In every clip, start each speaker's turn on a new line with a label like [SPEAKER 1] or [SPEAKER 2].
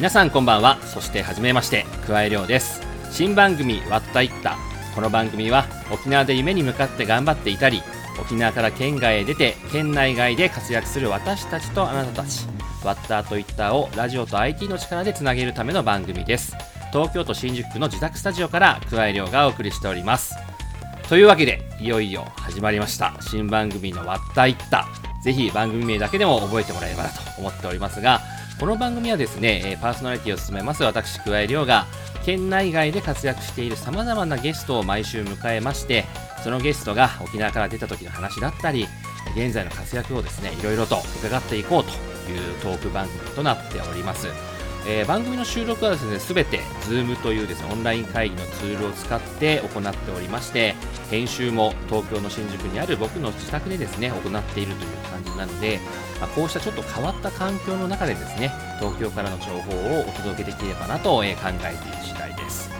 [SPEAKER 1] 皆さんこんばんは。そして初めまして桑井亮です。新番組「わったいった」この番組は沖縄で夢に向かって頑張っていたり沖縄から県外へ出て県内外で活躍する私たちとあなたたち。ワッターといったをラジオと IT の力でつなげるための番組です。東京都新宿区の自宅スタジオから桑井亮がお送りしております。というわけでいよいよ始まりました。新番組の「わったいった」ぜひ番組名だけでも覚えてもらえればなと思っておりますがこの番組はですねパーソナリティを務めます私桑井亮が県内外で活躍している様々なゲストを毎週迎えましてそのゲストが沖縄から出た時の話だったり現在の活躍をですねいろいろと伺っていこうというトーク番組となっております。えー、番組の収録はですね、すべて Zoom というですね、オンライン会議のツールを使って行っておりまして、編集も東京の新宿にある僕の自宅でですね、行っているという感じなので、まあ、こうしたちょっと変わった環境の中でですね、東京からの情報をお届けできればなと、え、考えている次第です。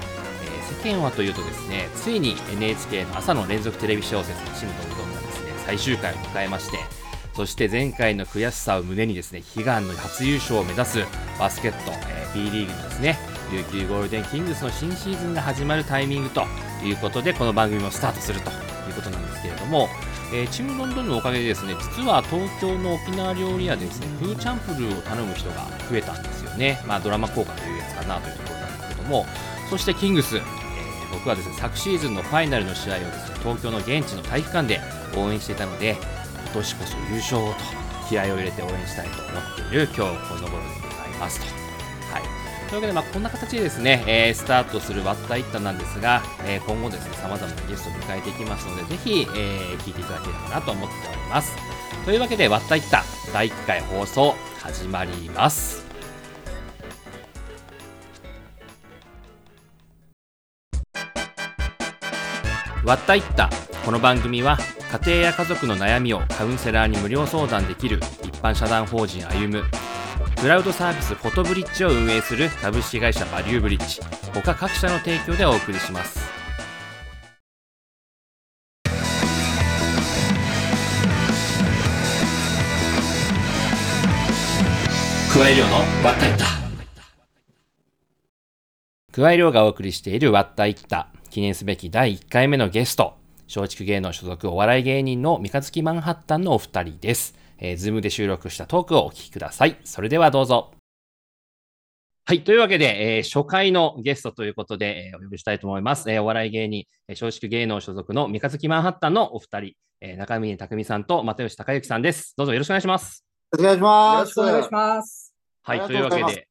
[SPEAKER 1] えー、世間はというとですね、ついに NHK の朝の連続テレビ小説、チムとうどんがですね、最終回を迎えまして、そして前回の悔しさを胸にですね悲願の初優勝を目指すバスケット、えー、B リーグのですね琉球ゴールデンキングスの新シーズンが始まるタイミングということでこの番組もスタートするということなんですけれども、えー、チームロンドンのおかげでですね実は東京の沖縄料理屋でですねフーチャンプルーを頼む人が増えたんですよね、まあ、ドラマ効果というやつかなというところなんですけどもそしてキングス、えー、僕はですね昨シーズンのファイナルの試合をですね東京の現地の体育館で応援していたので今年こそ優勝をと気合を入れて応援したいと思っている今日この頃でございますと。はい、というわけで、まあ、こんな形でですね、えー、スタートするワッタイッタなんですが、えー、今後ですね、様々なゲストを迎えていきますので、ぜひ、えー、聞いていただければなと思っております。というわけで、ワッタイッタ第1回放送始まります。ワッタイッタこの番組は家庭や家族の悩みをカウンセラーに無料相談できる一般社団法人歩むクラウドサービスフォトブリッジを運営する株式会社バリューブリッジ他各社の提供でお送りします。加え量のワッタイッタ。加え量がお送りしているワッタイッタ。記念すべき第1回目のゲスト松竹芸能所属お笑い芸人の三日月マンハッタンのお二人です。えー、ズームで収録したトークをお聞きください。それではどうぞ。はい。というわけで、えー、初回のゲストということで、えー、お呼びしたいと思います。えー、お笑い芸人、松竹芸能所属の三日月マンハッタンのお二人、えー、中峰匠さんと又吉隆之さんです。どうぞよろしくお願いします。
[SPEAKER 2] よろしくお願いします。よろ
[SPEAKER 3] しくお願いします。
[SPEAKER 1] はい。というわけで、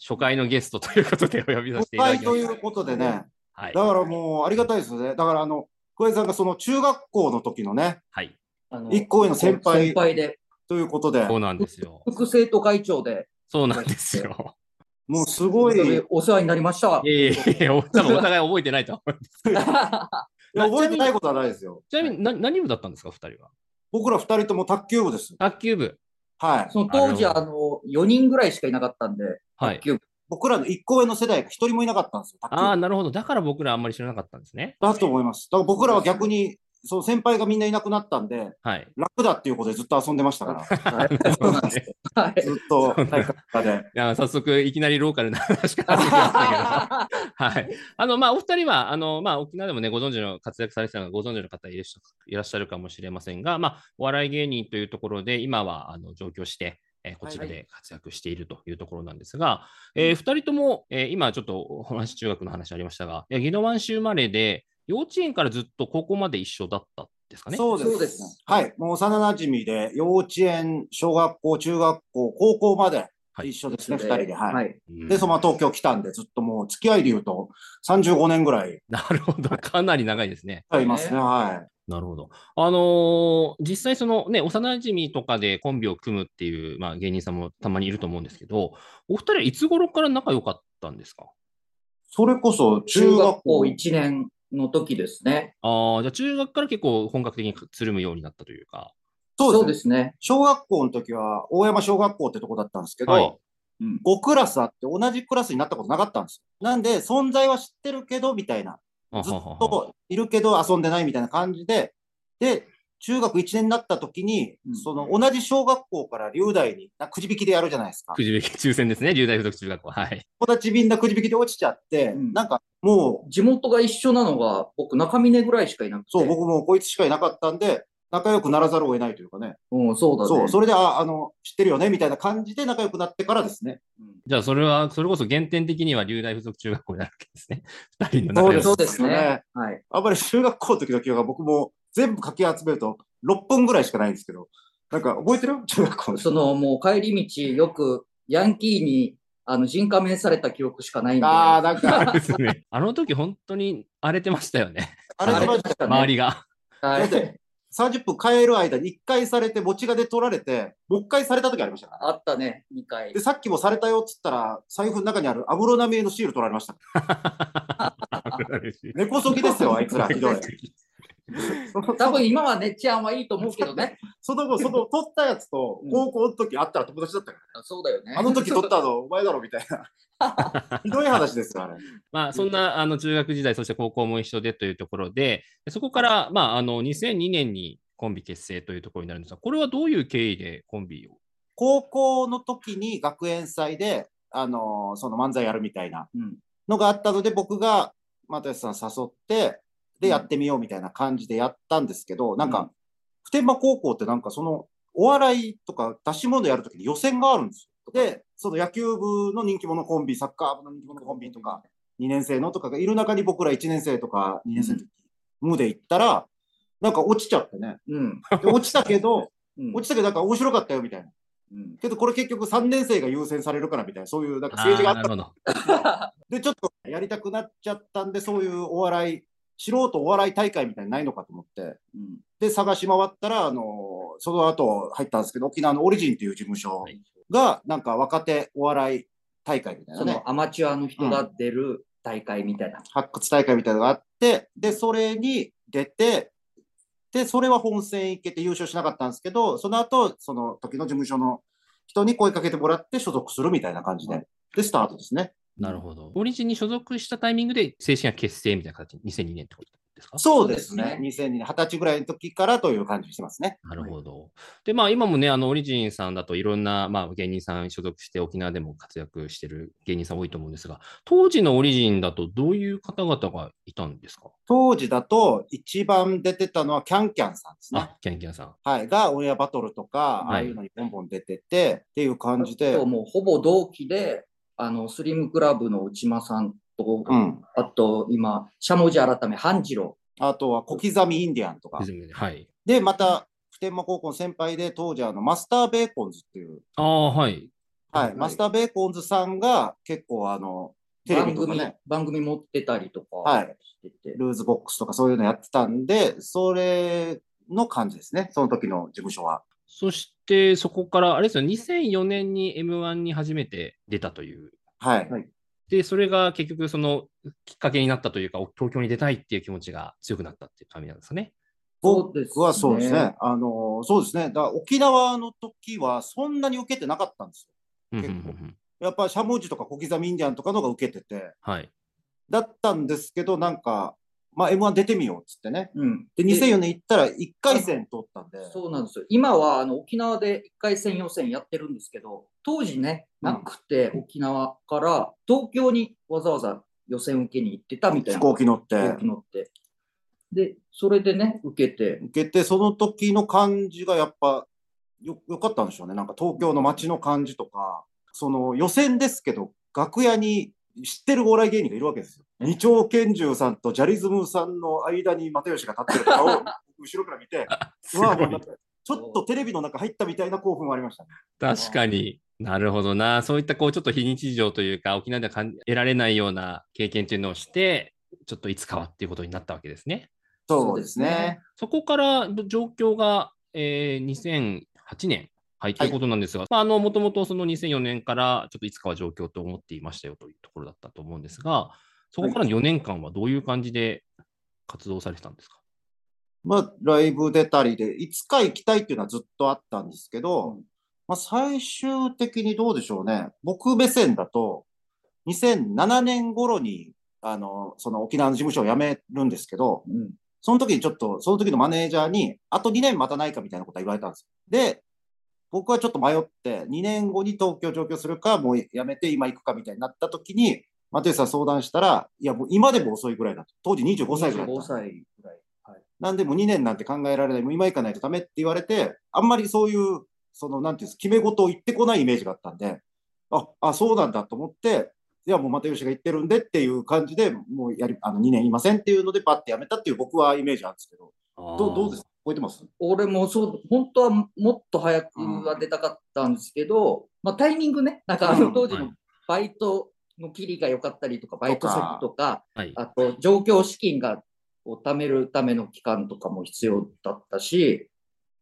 [SPEAKER 1] 初回のゲストということでお呼びさせていただきます。
[SPEAKER 2] 初回ということでね、はい、だからもうありがたいですね。だからあの、小江さんがその中学校の時のね、はい。一個上の先輩。
[SPEAKER 3] 先輩で。
[SPEAKER 2] ということで。
[SPEAKER 1] そうなんですよ。
[SPEAKER 3] 副生徒会長で。
[SPEAKER 1] そうなんですよ。
[SPEAKER 2] もうすごい。
[SPEAKER 3] お世話になりました。
[SPEAKER 1] いえいえ、多分お互い覚えてないと思うんです
[SPEAKER 2] 覚えてないことはないですよ。
[SPEAKER 1] ちなみに何何部だったんですか、二人は？
[SPEAKER 2] 僕ら二人とも卓球部です。
[SPEAKER 1] 卓球部。
[SPEAKER 2] はい。
[SPEAKER 3] その当時、あの、4人ぐらいしかいなかったんで、
[SPEAKER 1] 卓
[SPEAKER 2] 球部。僕らの一個上の世代が一人もいなかったんですよ。
[SPEAKER 1] ああ、なるほど。だから僕らあんまり知らなかったんですね。
[SPEAKER 2] だと思います。だから僕らは逆にその先輩がみんないなくなったんで、はい、楽だっていうことでずっと遊んでましたから。はい、ずっと体育館で。
[SPEAKER 1] いや、早速、いきなりローカルな 話から始めましたけど。はい。あの、まあ、お二人は、あの、まあ、沖縄でもね、ご存知の活躍されてたのがご存知の方いらっしゃるかもしれませんが、まあ、お笑い芸人というところで、今は、あの、上京して、えこちらで活躍しているというところなんですが、はい、えー、2人とも、えー、今ちょっとお話中学の話ありましたが、宜野湾市生まれで、幼稚園からずっと高校まで一緒だったですかね？
[SPEAKER 2] そうです。すはい。もう幼馴染で、幼稚園、小学校、中学校、高校まで一緒ですね、二、はい、人で。はい。はい、で、そのまま東京来たんで、ずっともう付き合いで言うと35年ぐらい。
[SPEAKER 1] なるほど。かなり長いですね。
[SPEAKER 2] ありますね。はい。
[SPEAKER 1] なるほど。あのー、実際そのね、幼馴染とかでコンビを組むっていう、まあ、芸人さんもたまにいると思うんですけど、お二人はいつ頃から仲良かったんですか？
[SPEAKER 2] それこそ
[SPEAKER 3] 中学校1年の時ですね。
[SPEAKER 1] ああ、じゃあ中学から結構本格的につるむようになったというか。
[SPEAKER 3] そうですね。
[SPEAKER 2] 小学校の時は、大山小学校ってとこだったんですけど、はい、うん、5クラスあって同じクラスになったことなかったんですよ。なんで、存在は知ってるけど、みたいな。ずっといるけど遊んでないみたいな感じで、で、中学1年になった時に、うん、その同じ小学校から龍大にくじ引きでやるじゃないですか。
[SPEAKER 1] くじ引き、抽選ですね、龍大附属中学校。はい。
[SPEAKER 2] 友達みんなくじ引きで落ちちゃって、うん、なんかも
[SPEAKER 3] う。地元が一緒なのが、僕、中峰ぐらいしかいなくて。
[SPEAKER 2] そう、僕もこいつしかいなかったんで、仲良くならざるを得ないというかね。
[SPEAKER 3] うん、そうだね。
[SPEAKER 2] そう、それで、あ、あの、知ってるよね、みたいな感じで仲良くなってからですね。
[SPEAKER 1] うん、じゃあ、それは、それこそ原点的には流大附属中学校になるわけですね。
[SPEAKER 3] 二人の仲良そうですね。
[SPEAKER 2] はい。あんまり中学校の時の記憶が僕も全部かき集めると6分ぐらいしかないんですけど、なんか覚えてる？中学校
[SPEAKER 3] その、もう帰り道、よくヤンキーにあの人仮面された記憶しかないんで。
[SPEAKER 2] ああ、なんか
[SPEAKER 1] ね。あの時本当に荒れてましたよね。
[SPEAKER 2] 荒れてました
[SPEAKER 1] ね。周りが。
[SPEAKER 2] はい。30分帰る間に1回されて、持ちがで取られて、もう1回された時ありました
[SPEAKER 3] あったね、2回。
[SPEAKER 2] で、さっきもされたよっつったら、財布の中にある安室奈美恵のシール取られました。根こそぎですよ、あいつら、ひどい。
[SPEAKER 3] 多分今はね、治安はいいと思うけどね。
[SPEAKER 2] その後、その取ったやつと高校の時あったら友達だったから、
[SPEAKER 3] うん、そうだよね。
[SPEAKER 2] あの時取ったのお前だろみたいな。ひどい話ですよ、あれ。
[SPEAKER 1] まあ、そんなあの中学時代、そして高校も一緒でというところで、そこから、まあ、あの2002年にコンビ結成というところになるんですが、これはどういう経緯でコンビを
[SPEAKER 2] 高校の時に学園祭で、あのその漫才やるみたいなのがあったので、僕が又吉さん誘って、でやってみようみたいな感じでやったんですけど、なんか、普天間高校ってなんかその、お笑いとか出し物やるときに予選があるんですよ。で、その野球部の人気者コンビ、サッカー部の人気者コンビとか、2年生のとかがいる中に僕ら1年生とか2年生の時、無で行ったら、なんか落ちちゃってね。うん、落ちたけど、落ちたけどなんか面白かったよみたいな。うん、けどこれ結局3年生が優先されるからみたいな、そういうなんか政治があった。で、ちょっとやりたくなっちゃったんで、そういうお笑い素人お笑い大会みたいにないのかと思って、うん、で、探し回ったら、あの、その後入ったんですけど、沖縄のオリジンっていう事務所が、なんか若手お笑い大会みたいなね。
[SPEAKER 3] アマチュアの人が出る大会みたいな、うん、
[SPEAKER 2] 発掘大会みたいなのがあって、で、それに出て、で、それは本戦行けて優勝しなかったんですけど、その後、その時の事務所の人に声かけてもらって所属するみたいな感じで、で、スタートですね。
[SPEAKER 1] なるほど。オリジンに所属したタイミングで正式な結成みたいな形、2002年ってことですか？
[SPEAKER 2] そうですね。2002年、20歳ぐらいの時からという感じしてますね。
[SPEAKER 1] なるほど。で、まあ今もね、あの、オリジンさんだといろんな、まあ芸人さん所属して沖縄でも活躍してる芸人さん多いと思うんですが、当時のオリジンだとどういう方々がいたんですか？
[SPEAKER 2] 当時だと一番出てたのはキャンキャンさんですね。あ、
[SPEAKER 1] キャンキャンさん。
[SPEAKER 2] はい。がオンエアバトルとか、ああいうのにボンボン出てて、っていう感じで。
[SPEAKER 3] もうほぼ同期で、あの、スリムクラブの内間さんと、うん、あと今、しゃもじ改め半次郎。
[SPEAKER 2] あとは小刻みインディアンとか。
[SPEAKER 1] はい。
[SPEAKER 2] で、また、普天間高校の先輩で、当時あの、マスターベーコンズっていう。
[SPEAKER 1] ああ、はい。
[SPEAKER 2] はい。マスターベーコンズさんが結構あの、
[SPEAKER 3] テレビとかね。番組持ってたりとか
[SPEAKER 2] はい。ルーズボックスとかそういうのやってたんで、それの感じですね。その時の事務所は。
[SPEAKER 1] そして、そこから、あれですよ、2004年に M1 に初めて出たという。
[SPEAKER 2] はい。
[SPEAKER 1] で、それが結局、そのきっかけになったというか、東京に出たいっていう気持ちが強くなったっていう感じなんですかね。
[SPEAKER 2] 僕はそうですね。あの、そうですね。だ沖縄の時はそんなに受けてなかったんですよ。結構。やっぱしゃもじとか小刻みインディアンとかのが受けてて。
[SPEAKER 1] はい。
[SPEAKER 2] だったんですけど、なんか、まあ、M1 出てみようっつってね。うん、で、2004年行ったら1回戦通ったんで。
[SPEAKER 3] そうなんですよ。今はあの沖縄で1回戦予選やってるんですけど、当時ね、なくて、沖縄から東京にわざわざ予選受けに行ってたみたいな。
[SPEAKER 2] 飛行機乗って。
[SPEAKER 3] 飛行機乗って。で、それでね、受けて。
[SPEAKER 2] 受けて、その時の感じがやっぱよよかったんでしょうね。なんか東京の街の感じとか、その予選ですけど、楽屋に知ってるお笑い芸人がいるわけですよ。二丁拳銃さんとジャリズムさんの間に又吉が立ってる顔を 後ろから見て、ちょっとテレビの中入ったみたいな興奮もありました、ね、
[SPEAKER 1] 確かに。なるほどな。そういったこうちょっと非日常というか、沖縄では得られないような経験というのをして、ちょっといつかはっていうことになったわけですね。
[SPEAKER 2] そうですね。
[SPEAKER 1] そこから状況が、えー、2008年はい、ということなんですが、はい、まあ、あの、もともとその2004年からちょっといつかは状況と思っていましたよというところだったと思うんですが、そこからの4年間はどういう感じで活動されてたんですか？
[SPEAKER 2] まあ、ライブ出たりで、いつか行きたいっていうのはずっとあったんですけど、うん、まあ、最終的にどうでしょうね。僕目線だと、2007年頃に、あの、その沖縄の事務所を辞めるんですけど、うん、その時にちょっと、その時のマネージャーに、あと2年待たないかみたいなことは言われたんですよ。で、僕はちょっと迷って、2年後に東京上京するか、もうやめて今行くかみたいになった時に、マテウスさん相談したら、いや、もう今でも遅いぐらいだと。当時25歳ぐらいだ
[SPEAKER 3] った。25歳ぐらい。
[SPEAKER 2] はい。なんでも2年なんて考えられない。もう今行かないとダメって言われて、あんまりそういう、その、なんていうんです決め事を言ってこないイメージがあったんで、あ、あ、そうなんだと思って、いや、もう又吉が言ってるんでっていう感じで、もうやり、あの、2年いませんっていうので、パッてやめたっていう僕はイメージあるんですけど、どうどうですか？覚えてます？
[SPEAKER 3] 俺もそう、本当はもっと早くは出たかったんですけど、うん、まあタイミングね、なんかあの当時のバイトの切りが良かったりとか、バイト先とか、はい、あと上京資金がを貯めるための期間とかも必要だったし、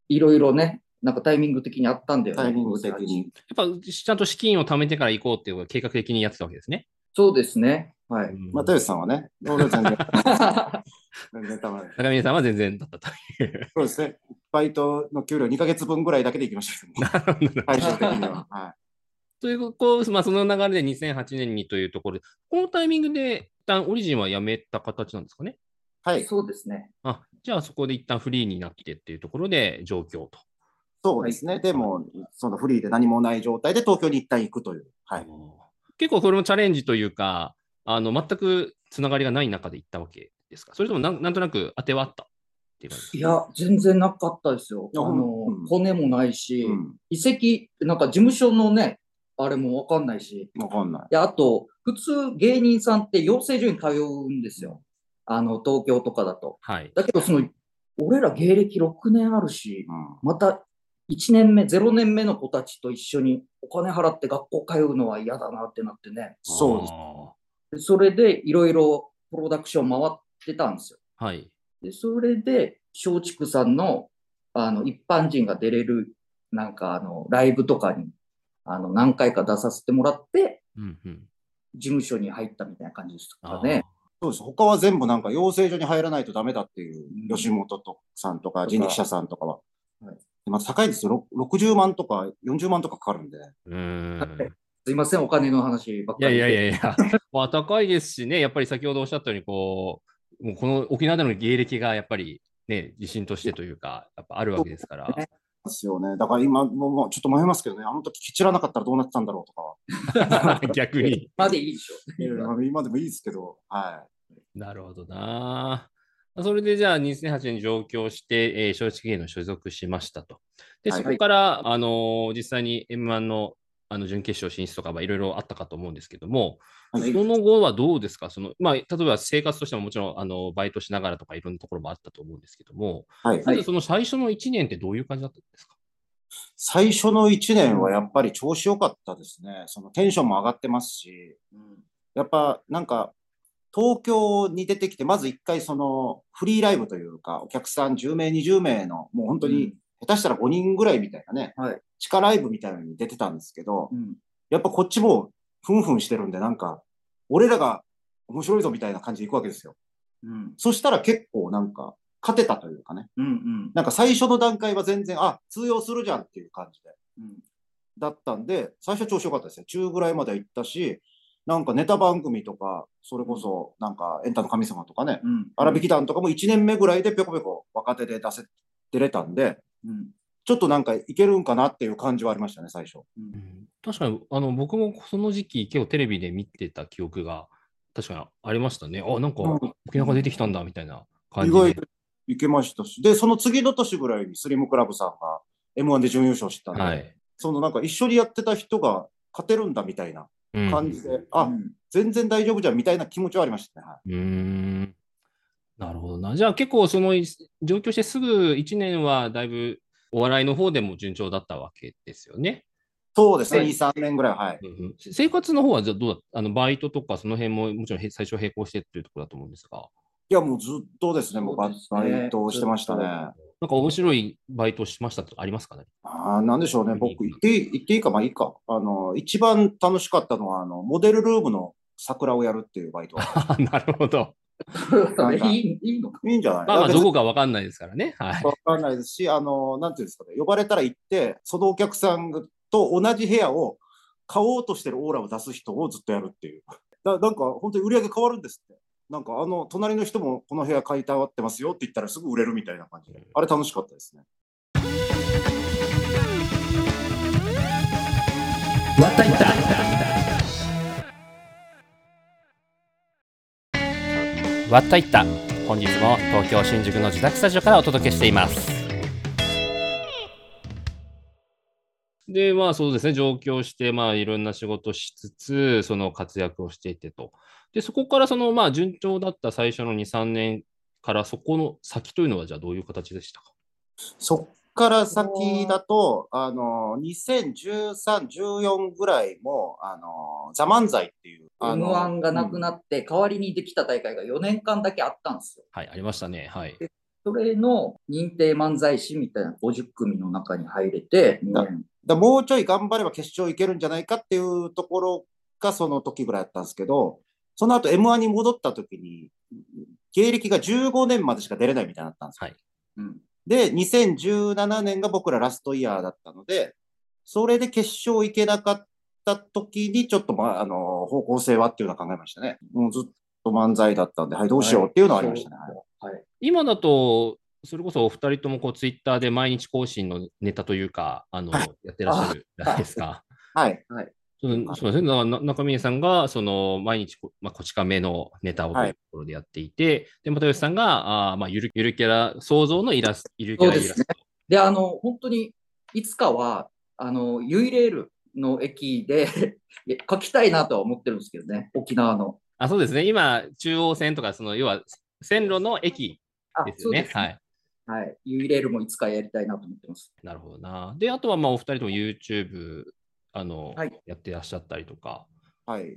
[SPEAKER 3] いろいろね、なんかタイミング的にあったんだよね。
[SPEAKER 2] タイミング的に。
[SPEAKER 1] やっぱちゃんと資金を貯めてから行こうっていう計画的にやってたわけですね。
[SPEAKER 3] そうですね。はい。
[SPEAKER 2] まあ、豊さんはね、全然。全然
[SPEAKER 1] たま中峰さんは全然だったと
[SPEAKER 2] いう。そうですね。バイトの給料2か月分ぐらいだけで行きましたけど、ね、最終的には。はい。
[SPEAKER 1] というこう、まあ、その流れで2008年にというところで、このタイミングで一旦オリジンはやめた形なんですかね？
[SPEAKER 3] はい、そうですね。
[SPEAKER 1] あじゃあそこで一旦フリーになってっていうところで状況と。
[SPEAKER 2] そうですね。はい、でも、そのフリーで何もない状態で東京に一旦行くという。はい、
[SPEAKER 1] 結構これもチャレンジというか、あの全くつながりがない中で行ったわけですか？それともなんなんとなく当てはあったっていう感
[SPEAKER 3] じいや、全然なかったですよ。あの、うん、骨もないし、うん、遺跡、なんか事務所のね、あれもわかんないし。
[SPEAKER 2] わかんない。
[SPEAKER 3] で、あと、普通芸人さんって養成所に通うんですよ。あの、東京とかだと。
[SPEAKER 1] はい。
[SPEAKER 3] だけど、その、俺ら芸歴6年あるし、うん、また1年目、0年目の子たちと一緒にお金払って学校通うのは嫌だなってなってね。
[SPEAKER 2] そう
[SPEAKER 3] です。それでいろいろプロダクション回ってたんですよ。
[SPEAKER 1] はい。
[SPEAKER 3] で、それで、松竹さんの、あの、一般人が出れる、なんかあの、ライブとかにあの、何回か出させてもらって、うんうん、事務所に入ったみたいな感じですかね。
[SPEAKER 2] そうです。他は全部なんか養成所に入らないとダメだっていう、うん、吉本とさんとか人力車さんとかは。はい、ま高いですよ。60万とか40万とかかかるんで。
[SPEAKER 3] うんすいません、お金の話ばっか
[SPEAKER 1] り。いやいやいやいや、まあ高いですしね、やっぱり先ほどおっしゃったように、こう、もうこの沖縄での芸歴がやっぱりね、自信としてというか、やっぱあるわけですから。
[SPEAKER 2] ですよね。だから今、もうちょっと迷いますけどね、あの時、きちらなかったらどうなってたんだろうと
[SPEAKER 1] か。逆に。
[SPEAKER 3] までいいでし
[SPEAKER 2] ょ。今でもいいですけど、は
[SPEAKER 1] い。なるほどな。それでじゃあ2008年に上京して、えー、松竹芸能所属しましたと。で、そこから、はい、あのー、実際に M1 のあの準決勝進出とかいろいろあったかと思うんですけども、はい、その後はどうですか？その、まあ、例えば生活としてももちろんあのバイトしながらとかいろんなところもあったと思うんですけども、はい、まずその最初の1年ってどういう感じだったんですか？
[SPEAKER 2] 最初の1年はやっぱり調子良かったですね。そのテンションも上がってますし、うん、やっぱなんか東京に出てきて、まず一回そのフリーライブというか、お客さん10名、20名の、もう本当に下手したら5人ぐらいみたいなね、はい、地下ライブみたいなのに出てたんですけど、うん、やっぱこっちもふんふんしてるんで、なんか、俺らが面白いぞみたいな感じで行くわけですよ。うん、そしたら結構なんか、勝てたというかね、うんうん、なんか最初の段階は全然、あ通用するじゃんっていう感じで、うん、だったんで、最初調子良かったですね。中ぐらいまで行ったし、なんかネタ番組とか、それこそなんかエンタの神様とかね、うん、荒引き団とかも1年目ぐらいでぴょこぴょこ若手で出せ、出れたんで、うん、ちょっとなんかいけるんかなっていう感じはありましたね、最初。うん、
[SPEAKER 1] 確かにあの僕もその時期、結構テレビで見てた記憶が確かにありましたね。あ、なんか沖縄が出てきたんだみたいな感じで。意外
[SPEAKER 2] いけましたし、で、その次の年ぐらいにスリムクラブさんが M1 で準優勝したんで、はい、そのなんか一緒にやってた人が勝てるんだみたいな感じで、うん、あ、全然大丈夫じゃんみたいな気持ちはありましたね。はい、うん
[SPEAKER 1] なるほどな。じゃあ結構その上京してすぐ1年はだいぶお笑いの方でも順調だったわけですよね。
[SPEAKER 2] そうですね、2、3年ぐらいはい、うん
[SPEAKER 1] うん。生活の方はじゃどうだあのバイトとかその辺ももちろん最初並行してっていうところだと思うんですが。
[SPEAKER 2] いや、もうずっとですね、もうバイトをしてましたね。
[SPEAKER 1] なんか面白いバイトしましたとありますか？ね
[SPEAKER 2] あなんでしょうね、僕、言って言っていいか、まあいいか。あの、一番楽しかったのは、あの、モデルルームの桜をやるっていうバイト。
[SPEAKER 1] なるほど。
[SPEAKER 2] いいいいのかいいんじゃない？
[SPEAKER 1] まあまあ、どこかわかんないですからね。
[SPEAKER 2] はい。わかんないですし、あの、なんていうんですかね、呼ばれたら行って、そのお客さんと同じ部屋を買おうとしてるオーラを出す人をずっとやるっていう。だなんか、本当に売り上げ変わるんですって。なんかあの隣の人もこの部屋借りたわってますよって言ったらすぐ売れるみたいな感じで、あれ楽しかったですね。わったいった
[SPEAKER 1] わったいった。本日も東京新宿の自宅スタジオからお届けしています。でまあそうですね。上京してまあいろんな仕事しつつその活躍をしていてと。でそこからそのまあ順調だった最初の23年からそこの先というのはじゃあどういう形でしたか？
[SPEAKER 2] そっから先だと、あの、2013、14ぐらいも、あの、ザ・漫才っていう。
[SPEAKER 3] M1 がなくなって、代わりにできた大会が4年間だけあったんですよ。
[SPEAKER 1] はい、ありましたね。はい。
[SPEAKER 3] それの認定漫才師みたいな50組の中に入れて、
[SPEAKER 2] だだもうちょい頑張れば決勝いけるんじゃないかっていうところがその時ぐらいだったんですけど、その後 M1 に戻った時に、芸歴が15年までしか出れないみたいになったんですよ。はい。うん。で、2017年が僕らラストイヤーだったので、それで決勝行けなかった時に、ちょっと、まあ、あの、方向性はっていうのは考えましたね。もうずっと漫才だったんで、はい、どうしようっていうのはありましたね。はい、
[SPEAKER 1] 今だと、それこそお二人ともこうツイッターで毎日更新のネタというか、あの、はい、やってらっしゃるじゃないですか。
[SPEAKER 2] はい。はい。
[SPEAKER 1] そうですね。中峰さんが、その、毎日こ、まあ、こち亀のネタをというところでやっていて、はい、で、又吉さんが、あまあ、ゆる、ゆるキャラ、想像のイラスト、ゆるキャライラスト。
[SPEAKER 3] で、ね、で、あの、本当に、いつかは、あの、ユイレールの駅で 書きたいなとは思ってるんですけどね、沖縄の。
[SPEAKER 1] あ、そうですね。今、中央線とか、その、要は、線路の駅ですよね。ねはい。
[SPEAKER 3] はい。ユイレールもいつかやりたいなと思ってます。
[SPEAKER 1] なるほどな。で、あとは、まあ、お二人とも YouTube あの、はい、やってらっしゃったりとか、
[SPEAKER 2] はい。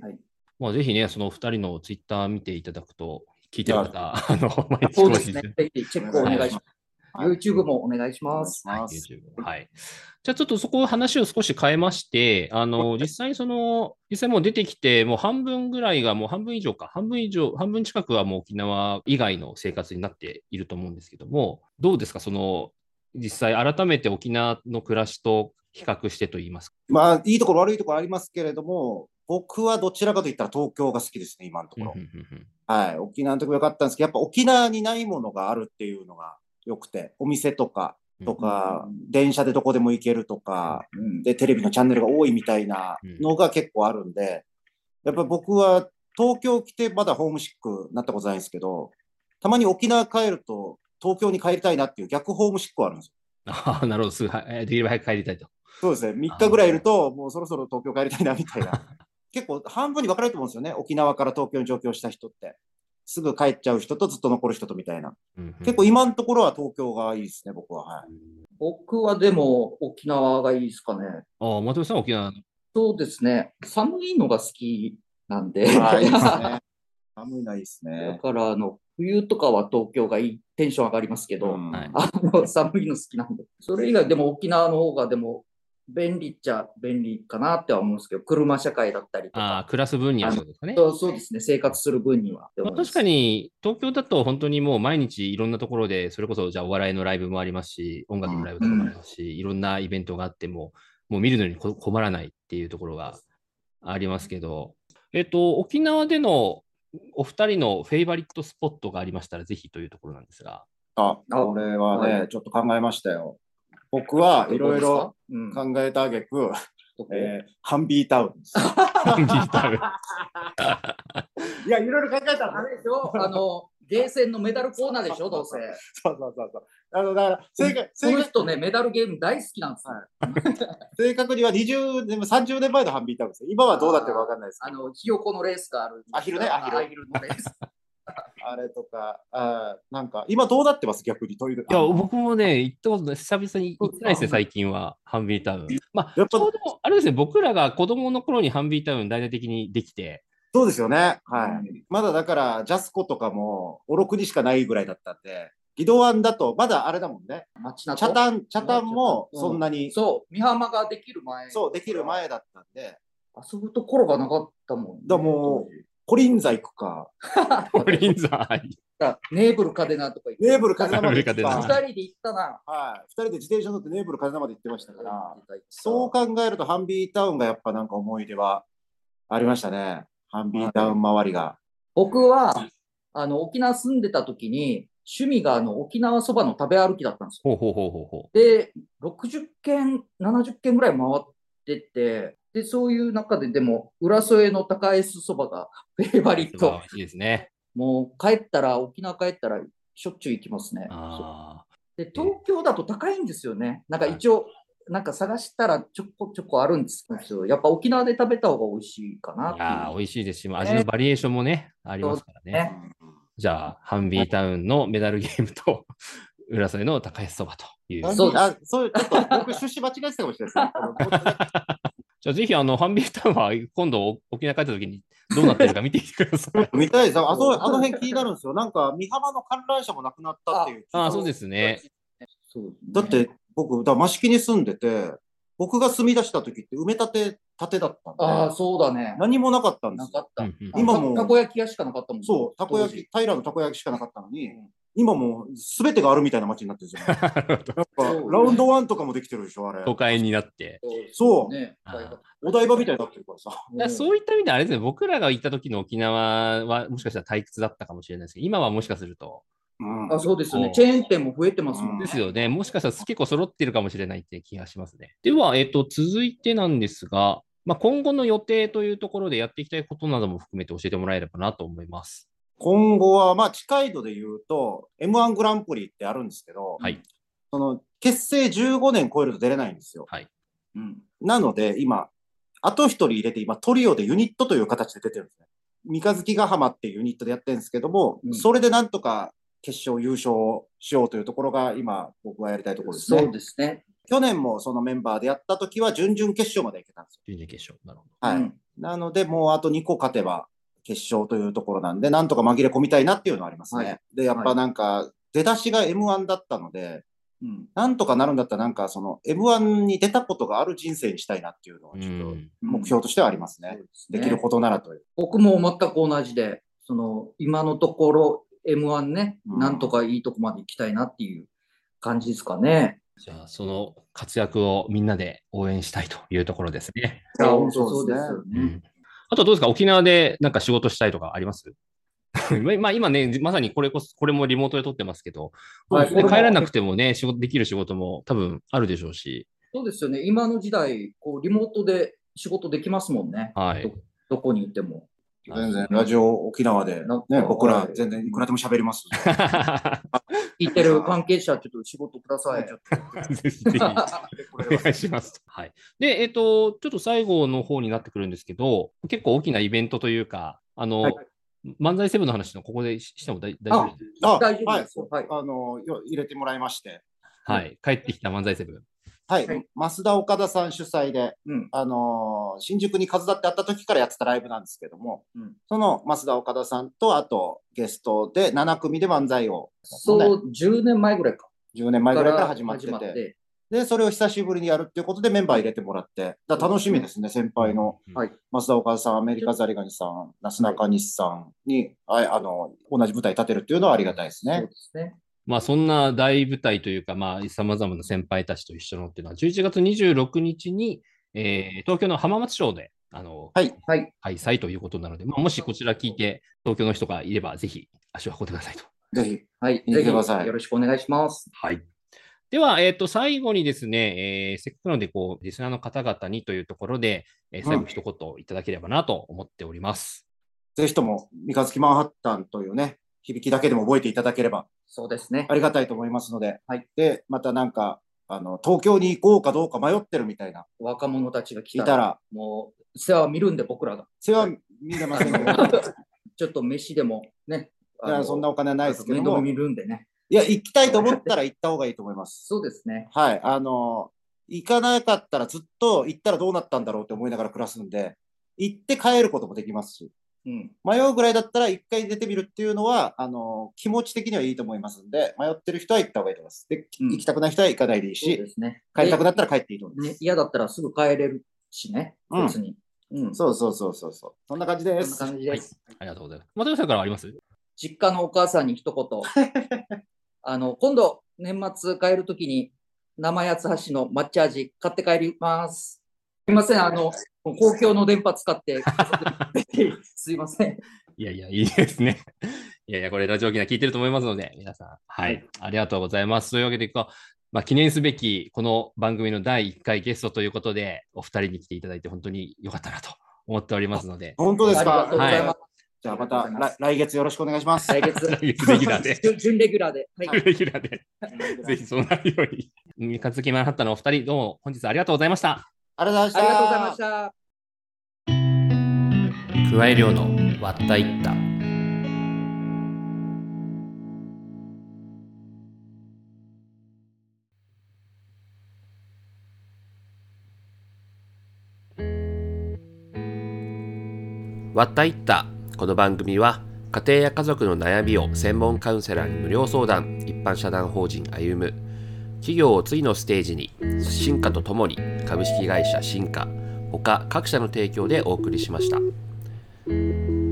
[SPEAKER 1] まあ、ぜひね、その2人のツイッター見ていただくと、聞いてる方、あの、
[SPEAKER 3] 毎日そうですね。ぜひチェックお願いします。はい、YouTube もお願いします。
[SPEAKER 1] はい、YouTube。はい。じゃあちょっとそこ話を少し変えまして、あの、実際その、実際もう出てきて、もう半分ぐらいが、もう半分以上か、半分以上、半分近くはもう沖縄以外の生活になっていると思うんですけども、どうですか、その、実際改めて沖縄の暮らしと比較してと言いますか。
[SPEAKER 2] まあ、いいところ悪いところありますけれども、僕はどちらかといったら東京が好きですね、今のところ。はい。沖縄の時も良かったんですけど、やっぱ沖縄にないものがあるっていうのが良くて、お店とか、とか、電車でどこでも行けるとか、で、テレビのチャンネルが多いみたいなのが結構あるんで、やっぱ僕は東京来てまだホームシックなったことないんですけど、たまに沖縄帰ると東京に帰りたいなっていう逆ホームシックはあるんですよ。
[SPEAKER 1] ああ、なるほど。すぐ、できれば早く帰りたいと。
[SPEAKER 2] そうですね。3日ぐらいいると、もうそろそろ東京帰りたいなみたいな。結構半分に分かれると思うんですよね。沖縄から東京に上京した人って。すぐ帰っちゃう人とずっと残る人とみたいな。うんうん、結構今のところは東京がいいですね、僕は。はい、
[SPEAKER 3] 僕はでも沖縄がいいですかね。
[SPEAKER 1] ああ、松尾さん沖縄
[SPEAKER 3] そうですね。寒いのが好きなんで。
[SPEAKER 2] あいいですね。寒いのいいですね。
[SPEAKER 3] だからあの、冬とかは東京がいいテンション上がりますけど、うん、あの寒いの好きなんで。それ以外でも沖縄の方がでも便利っちゃ便利かなっては思うんですけど、車社会だったりとか。
[SPEAKER 1] ああ、暮らす分にはそうですね。
[SPEAKER 3] そうそうですね、生活する分には。
[SPEAKER 1] まあ、確かに、東京だと本当にもう毎日いろんなところで、それこそじゃあお笑いのライブもありますし、音楽のライブとかもありますし、うん、いろんなイベントがあっても、もう見るのに困らないっていうところがありますけど、えっと、沖縄でのお二人のフェイバリットスポットがありましたら、ぜひというところなんですが。
[SPEAKER 2] あ、これはね、はい、ちょっと考えましたよ。僕はいろいろ考えたあげく、えー、ハンビータウンです。ハンビータウン。いや、いろいろ考えたらダメでしょ。
[SPEAKER 3] あの、ゲーセンのメダルコーナーでしょ、どうせ。
[SPEAKER 2] そうそうそうそう。あの、だから、
[SPEAKER 3] 正確、この人ね、メダルゲーム大好きなんですよ。
[SPEAKER 2] 正確には20年、30年前のハンビータウンです。今はどうなってるかわかんないです
[SPEAKER 3] あの、ひよこのレースがある。
[SPEAKER 2] アヒルね、ア
[SPEAKER 3] ヒル。アヒルのレース。
[SPEAKER 2] あれとか、あなんか、今どうなってます？逆にトイレ。い
[SPEAKER 1] や、僕もね、行ったことない、久々に行ってないですね、最近は、ハンビータウン。まあ、ちょうど、あれですね、僕らが子供の頃にハンビータウン大々的にできて、
[SPEAKER 2] そうですよね。はい。まだだから、ジャスコとかも、おろくにしかないぐらいだったんで、ギドワンだと、まだあれだもんね。茶炭、茶炭もそんなに、
[SPEAKER 3] うん、そう、美浜ができる前。
[SPEAKER 2] そう、できる前だったんで。
[SPEAKER 3] 遊ぶところがなかったもん、ね。
[SPEAKER 2] だもう、コリンザ行くか。
[SPEAKER 1] コリンザ。
[SPEAKER 3] ネーブルカデナとか
[SPEAKER 2] 行って。ネーブルカデナまで行った。
[SPEAKER 3] 二人で行ったな。
[SPEAKER 2] はい。二人で自転車乗ってネーブルカデナまで行ってましたから、そう考えるとハンビータウンがやっぱなんか思い出はありましたね。ハンビータウン周りが。
[SPEAKER 3] 僕は、あの、沖縄住んでた時に、趣味があの沖縄そばの食べ歩きだったんですよ。
[SPEAKER 1] ほうほうほうほ
[SPEAKER 3] うで、60件、70件ぐらい回ってて、で、そういう中ででも、浦添の高江そばが フェイバリット。
[SPEAKER 1] いいですね。
[SPEAKER 3] もう帰ったら、沖縄帰ったらしょっちゅう行きますね。で、東京だと高いんですよね。なんか一応、なんか探したらちょこちょこあるんですけど、やっぱ沖縄で食べた方が美味しいかなって
[SPEAKER 1] いや美味しいですし、味のバリエーションもね、ありますからね。ねじゃあ、ハンビータウンのメダルゲームと、浦添の高安そばという。
[SPEAKER 2] そうあそう、ちょっと僕、出資間違えてたかもしれないですね。
[SPEAKER 1] じゃあ、ぜひ、あの、ハンビータウンは今度沖縄帰った時にどうなってるか見てきてください。
[SPEAKER 2] 見たいです。あそあの辺気になるんですよ。なんか、美浜の観覧車もなくなったっていう。
[SPEAKER 1] ああ、そうですね。
[SPEAKER 2] だって、僕、だ益城に住んでて、僕が住み出した時って埋め立て建てだったんで。
[SPEAKER 3] ああ、そうだね。
[SPEAKER 2] 何もなかったんです
[SPEAKER 3] なかった。
[SPEAKER 2] 今も。
[SPEAKER 3] たこ焼き屋しかなかったもん。
[SPEAKER 2] そう、たこ焼き、平のたこ焼きしかなかったのに、今もすべてがあるみたいな街になってるじゃないやっぱ、ラウンドワンとかもできてるでしょ、あれ。
[SPEAKER 1] 都会になって。
[SPEAKER 2] そう。ね、お台場みたいになってるから
[SPEAKER 1] さ。そういった意味であれですね、僕らが行った時の沖縄はもしかしたら退屈だったかもしれないですけど、今はもしかすると、
[SPEAKER 3] うん、あそうですよね。チェーン店も増えてますもん
[SPEAKER 1] ね。ですよね。もしかしたら結構揃ってるかもしれないって気がしますね。では、えっ、ー、と、続いてなんですが、まあ、今後の予定というところでやっていきたいことなども含めて教えてもらえればなと思います。
[SPEAKER 2] 今後は、まあ、近い度で言うと、M1 グランプリってあるんですけど、
[SPEAKER 1] はい、
[SPEAKER 2] その結成15年超えると出れないんですよ。
[SPEAKER 1] はい、
[SPEAKER 2] うん、なので、今、あと一人入れて、今、トリオでユニットという形で出てるんですね。三日月ヶ浜っていうユニットでやってるんですけども、うん、それでなんとか決勝優勝しようというところが今、僕はやりたいところですね。
[SPEAKER 3] そうですね。
[SPEAKER 2] 去年もそのメンバーでやった時は準々決勝までいけたんですよ。
[SPEAKER 1] 準々決勝。なるほ
[SPEAKER 2] ど。はい。うん、なので、もうあと2個勝てば決勝というところなんで、なんとか紛れ込みたいなっていうのはありますね。はい、で、やっぱなんか、出だしが M1 だったので、うん、なんとかなるんだったら、なんかその M1 に出たことがある人生にしたいなっていうのは、ちょっと目標としてはありますね。うん、できることならという。
[SPEAKER 3] 僕も全く同じで、その今のところ M1 ね、うん、なんとかいいとこまで行きたいなっていう感じですかね。
[SPEAKER 1] じゃあ、その活躍をみんなで応援したいというところですね。
[SPEAKER 3] そうですよね。うん、
[SPEAKER 1] あとどうですか？沖縄でなんか仕事したいとかあります？まあ今ね、まさにこれこそ、これもリモートで撮ってますけど、はい、帰らなくてもね、仕事できる仕事も多分あるでしょうし。
[SPEAKER 3] そうですよね。今の時代、こうリモートで仕事できますもんね。
[SPEAKER 1] はい。ど
[SPEAKER 3] どこにいても。
[SPEAKER 2] 全然、ラジオ沖縄で、ね、僕ら全然いくらでも喋ります。
[SPEAKER 3] 聞いてる関係者、ちょっと仕事ください。ちょっと。ぜひぜひ。
[SPEAKER 1] お願いします。はい。で、えっ、ー、と、ちょっと最後の方になってくるんですけど、結構大きなイベントというか、あの、はい、漫才セブンの話のここでしても大丈夫です
[SPEAKER 2] か？大丈夫です。はい。あの、入れてもらいまして。
[SPEAKER 1] はい。帰ってきた漫才セブン。
[SPEAKER 2] はい、はい、増田岡田さん主催で、うん、あのー、新宿に数だってあった時からやってたライブなんですけども、うん、その増田岡田さんと、あとゲストで7組で漫才を、
[SPEAKER 3] ね、そう、10年前ぐらいか。
[SPEAKER 2] 10年前ぐらいから始まってて。で、それを久しぶりにやるっていうことでメンバー入れてもらって、だ楽しみですね、先輩の、はい、増田岡田さん、アメリカザリガニさん、なすなかにしさんに、はい、あの、同じ舞台立てるっていうのはありがたいですね。
[SPEAKER 3] そうですね。
[SPEAKER 1] まあそんな大舞台というか、まあ様々な先輩たちと一緒のっていうのは、11月26日に、えー、東京の浜松町で、あの、
[SPEAKER 2] はい、はい、
[SPEAKER 1] 開催ということなので、まあ、もしこちら聞いて、東京の人がいれば、ぜひ足を運んでくださいと。
[SPEAKER 2] ぜひ、
[SPEAKER 3] はい、ぜひよろしくお願いします。
[SPEAKER 1] はい。では、えっ、ー、と、最後にですね、えー、せっかくなので、こう、リスナーの方々にというところで、えー、最後一言いただければなと思っております。
[SPEAKER 2] うん、ぜひとも、三日月マンハッタンというね、響きだけでも覚えていただければ、
[SPEAKER 3] そうですね。
[SPEAKER 2] ありがたいと思いますので、はい。で、またなんか、あの、東京に行こうかどうか迷ってるみたいな。
[SPEAKER 3] 若者たちが来たら、もう、世話見るんで、僕らが。
[SPEAKER 2] 世話見れませんけど、
[SPEAKER 3] ちょっと飯でもね。
[SPEAKER 2] いや、そんなお金はないですけども。
[SPEAKER 3] 見るんでね。
[SPEAKER 2] いや、行きたいと思ったら行った方がいいと思います。
[SPEAKER 3] そうですね。
[SPEAKER 2] はい。あの、行かなかったらずっと行ったらどうなったんだろうって思いながら暮らすんで、行って帰ることもできますし。うん、迷うぐらいだったら一回出てみるっていうのは、あの、気持ち的にはいいと思いますんで、迷ってる人は行った方がいいと思います。で、うん、行きたくない人は行かないでいいし、ね、帰りたくなったら帰っていいと思います。ね、
[SPEAKER 3] 嫌だったらすぐ帰れるしね、別に。
[SPEAKER 2] うん、そうそうそうそうそう。そんな感じです。
[SPEAKER 3] そんな感じです。
[SPEAKER 1] はい、ありがとうございます。又吉さんからあります？
[SPEAKER 3] 実家のお母さんに一言。あの、今度、年末帰るときに、生八つ橋の抹茶味買って帰ります。すみません、あの、公共の電波使って、すいません。
[SPEAKER 4] いやいや、いいですね。いやいや、これラジオ機能聞いてると思いますので、皆さん、はい、はい、ありがとうございます。というわけで、まあ、記念すべきこの番組の第1回ゲストということで、お二人に来ていただいて本当に良かったなと思っておりますので。
[SPEAKER 2] 本当ですか？はい。じゃあまた来月よろしくお願いします。
[SPEAKER 3] 来月。
[SPEAKER 4] 来月 レギュラーで。
[SPEAKER 3] 準レギュラーで。
[SPEAKER 4] はい、レギュラーで。ぜひそうなるように。三日月マンハッタンのお二人、どうも本日ありがとうございました。
[SPEAKER 2] ありがとうござ
[SPEAKER 3] いました。
[SPEAKER 4] 加え量の割ったいった。わったいったこの番組は家庭や家族の悩みを専門カウンセラーに無料相談一般社団法人歩む企業を次のステージに進化とともに株式会社進化他各社の提供でお送りしました。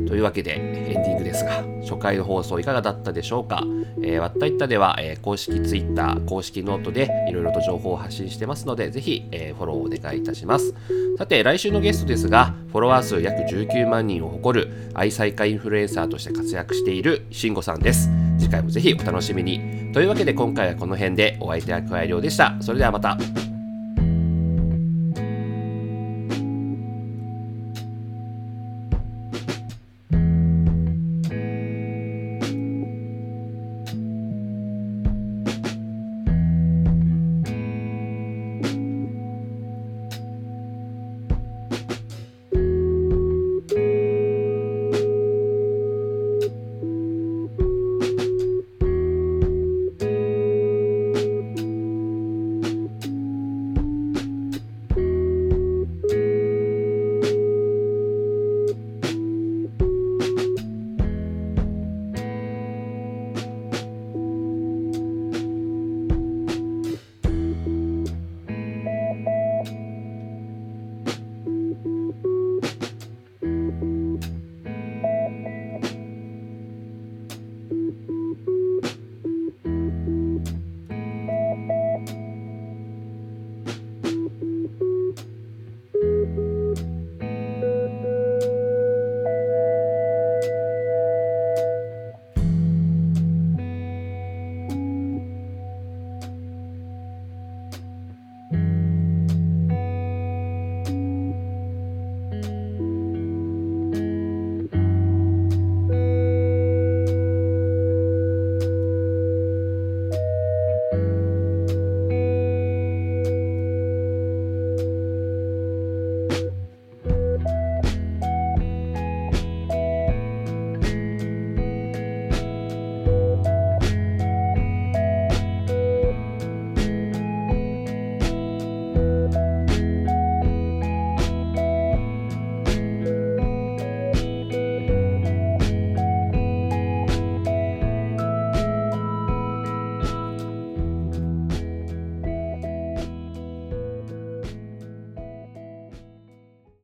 [SPEAKER 4] というわけでエンディングですが初回の放送いかがだったでしょうか、えー、わったいったでは、えー、公式 Twitter 公式ノートでいろいろと情報を発信してますのでぜひ、えー、フォローお願いいたします。さて来週のゲストですがフォロワー数約19万人を誇る愛妻家インフルエンサーとして活躍している慎吾さんです。次回もぜひお楽しみに。というわけで今回はこの辺でお相手は加えりょうでした。それではまた。